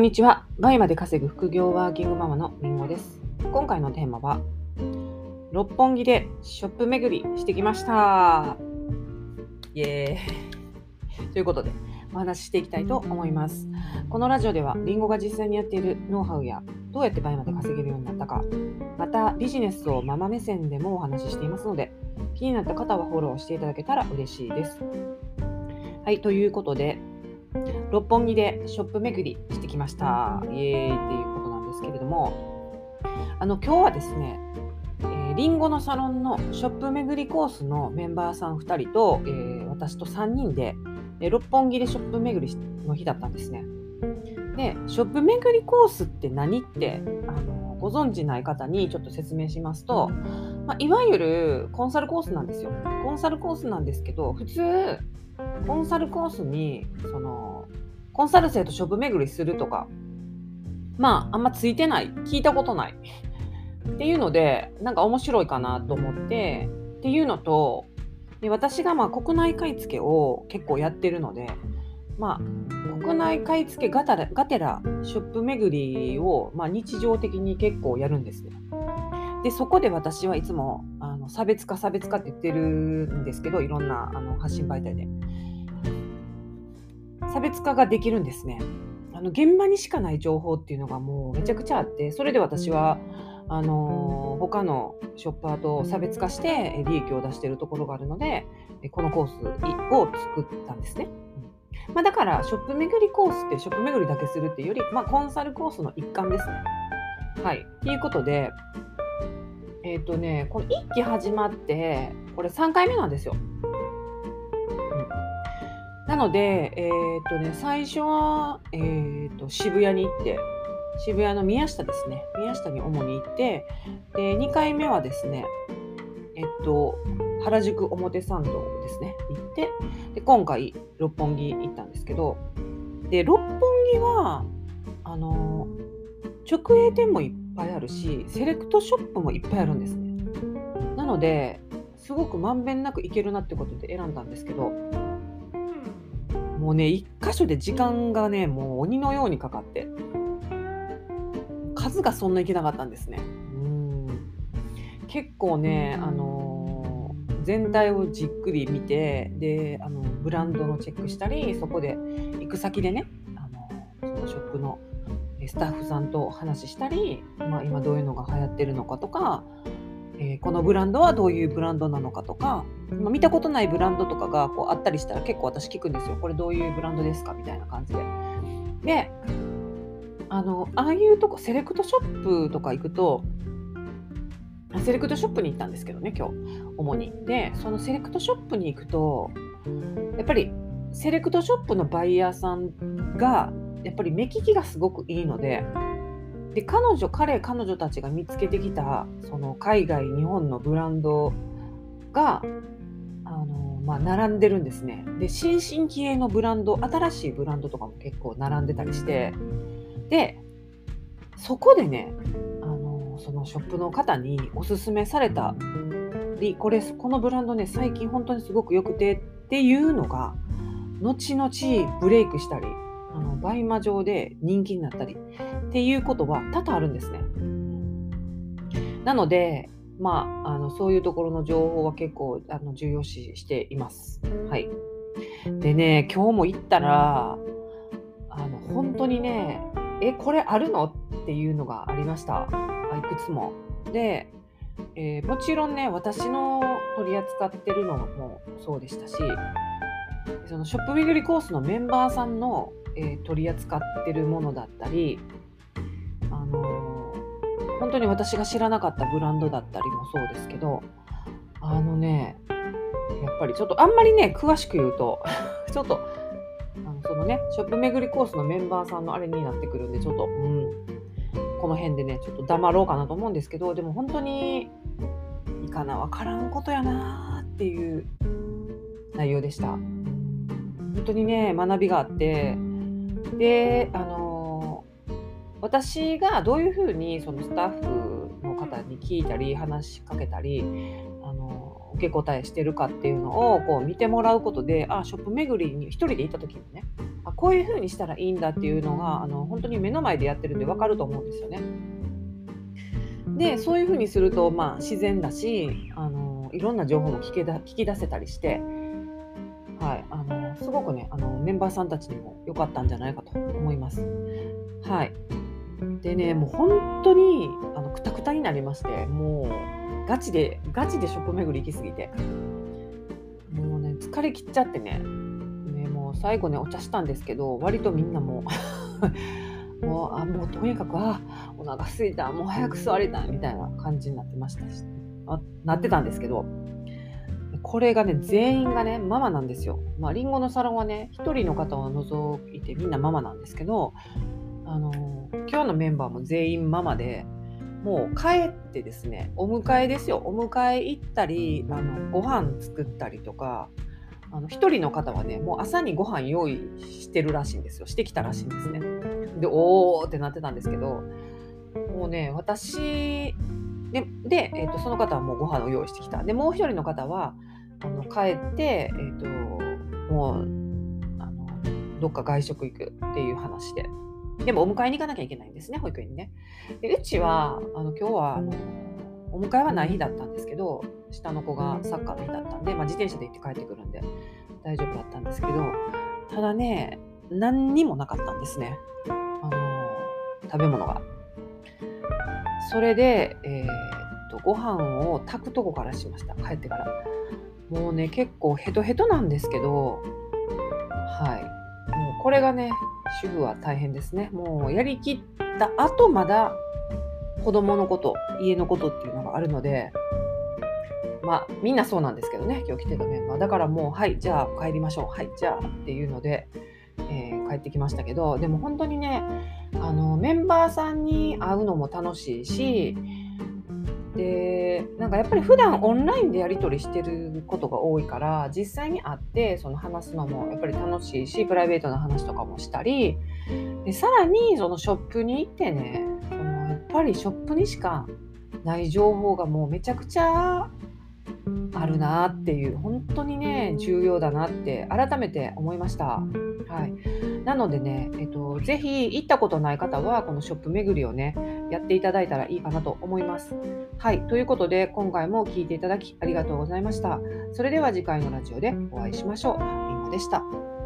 んにちは。倍まで稼ぐ副業ワーキングママのりんごです。今回のテーマは、六本木でショップ巡りしてきました。イエーイ。ということで、お話ししていきたいと思います。このラジオでは、りんごが実際にやっているノウハウや、どうやって倍まで稼げるようになったか、またビジネスをママ目線でもお話ししていますので、気になった方はフォローしていただけたら嬉しいです。はい、ということで、六本木でショップ巡りしてきました。イエーイっていうことなんですけれども、あの今日はですね、えー、リンゴのサロンのショップ巡りコースのメンバーさん2人と、えー、私と3人で、えー、六本木でショップ巡りの日だったんですね。で、ショップ巡りコースって何ってあのご存知ない方にちょっと説明しますと、まあ、いわゆるコンサルコースなんですよ。コンサルコースなんですけど、普通、コンサルコースにそのコンサル生とショップ巡りするとかまああんまついてない聞いたことない っていうのでなんか面白いかなと思ってっていうのとで私がまあ国内買い付けを結構やってるのでまあ国内買い付けがたらがてらショップ巡りを、まあ、日常的に結構やるんですね。でそこで私はいつもあの差別化差別化って言ってるんですけどいろんなあの発信媒体で。差別化ができるんですね。あの現場にしかない情報っていうのがもうめちゃくちゃあってそれで私はあの他のショッパーと差別化して利益を出しているところがあるのでこのコースを作ったんですね。まあ、だからショップ巡りコースってショップ巡りだけするっていうより、まあ、コンサルコースの一環ですね。はい。ということで、えっ、ー、とね、この1期始まって、これ3回目なんですよ。なので、えっ、ー、とね、最初は、えーと、渋谷に行って、渋谷の宮下ですね。宮下に主に行って、で、2回目はですね、えっと、原宿表参道ですね、行って、で、今回、六本木行ったんですけど、で、六本木は、あの、直営店もいっぱいあるし、セレクトショップもいっぱいあるんですね。なので、すごくまんべんなく行けるなってことで選んだんですけど、もうね1箇所で時間がねもう鬼のようにかかって数がそんないけなかったんですねうん結構ねあのー、全体をじっくり見てであのブランドのチェックしたりそこで行く先でねあのそのショップのスタッフさんと話したり、まあ、今どういうのが流行ってるのかとかえー、このブランドはどういうブランドなのかとか、まあ、見たことないブランドとかがこうあったりしたら結構私聞くんですよ。これどういうブランドですかみたいな感じで。で、あの、ああいうとこ、セレクトショップとか行くと、セレクトショップに行ったんですけどね、今日、主に。で、そのセレクトショップに行くと、やっぱりセレクトショップのバイヤーさんが、やっぱり目利きがすごくいいので、で彼女彼彼女たちが見つけてきたその海外日本のブランドがあの、まあ、並んでるんですね。で新進気鋭のブランド新しいブランドとかも結構並んでたりしてでそこでねあのそのショップの方におすすめされたりこれこのブランドね最近本当にすごく良くてっていうのが後々ブレイクしたりあのバイマ上で人気になったりっていうことは多々あるんですね。なので、まあ、あのそういうところの情報は結構あの重要視しています。はい。でね、今日も行ったら、あの本当にね、え、これあるの？っていうのがありました。いくつも。で、えー、もちろんね、私の取り扱ってるのもそうでしたし、そのショップ巡りコースのメンバーさんの、えー、取り扱ってるものだったり、あの本当に私が知らなかったブランドだったりもそうですけどあのねやっぱりちょっとあんまりね詳しく言うと ちょっとあのそのねショップ巡りコースのメンバーさんのあれになってくるんでちょっとうんこの辺でねちょっと黙ろうかなと思うんですけどでも本当にいいかな分からんことやなっていう内容でした。本当にね学びがあってであの私がどういうふうにそのスタッフの方に聞いたり話しかけたりあの受け答えしてるかっていうのをこう見てもらうことであショップ巡りに1人で行った時にねあこういう風にしたらいいんだっていうのがあの本当に目の前でやってるんで分かると思うんですよね。でそういう風にすると、まあ、自然だしあのいろんな情報も聞けだ聞き出せたりして、すごくねあのメンバーさんたちにも良かったんじゃないかと思います。はい、でねもう本当にあのくたくたになりましてもうガチでガチでショップ巡り行きすぎて。もうね疲れ切っちゃってね。ねもう最後ねお茶したんですけど割とみんなもう もうあもうとにかくあお腹すいたもう早く座りたいみたいな感じになってましたしなってたんですけどこれがね全員がねママなんですよ。まありんごのサロンはね1人の方を除いてみんなママなんですけどあの今日のメンバーも全員ママでもう帰ってですねお迎えですよお迎え行ったりあのご飯作ったりとかあの1人の方はねもう朝にご飯用意してるらしいんですよしてきたらしいんですね。でおーってなってたんですけどもうね私でで、えーと、その方はもうご飯を用意してきたでもう一人の方はあの帰って、えーと、もうあのどっか外食行くっていう話ででもお迎えに行かなきゃいけないんですね保育園にねでうちはあの今日はあのお迎えはない日だったんですけど下の子がサッカーの日だったんで、まあ、自転車で行って帰ってくるんで大丈夫だったんですけどただね何にもなかったんですねあの食べ物が。それで、えー、っとご飯を炊くとこからしました帰ってから。もうね結構ヘトヘトなんですけどはい。もうこれがね主婦は大変ですね。もうやりきった後まだ子供のこと家のことっていうのがあるのでまあみんなそうなんですけどね今日来てたメンバーだからもうはいじゃあ帰りましょう。はいじゃあっていうので、えー、帰ってきましたけどでも本当にねあのメンバーさんに会うのも楽しいしでなんかやっぱり普段オンラインでやり取りしてることが多いから実際に会ってその話すのもやっぱり楽しいしプライベートな話とかもしたりでさらにそのショップに行ってねそのやっぱりショップにしかない情報がもうめちゃくちゃあるなっていう本当にね重要だなって改めて思いました。はい、なのでね、えっと、ぜひ行ったことない方はこのショップ巡りをねやっていただいたらいいかなと思います。はい、ということで今回も聴いていただきありがとうございました。それでは次回のラジオでお会いしましょう。りんごでした。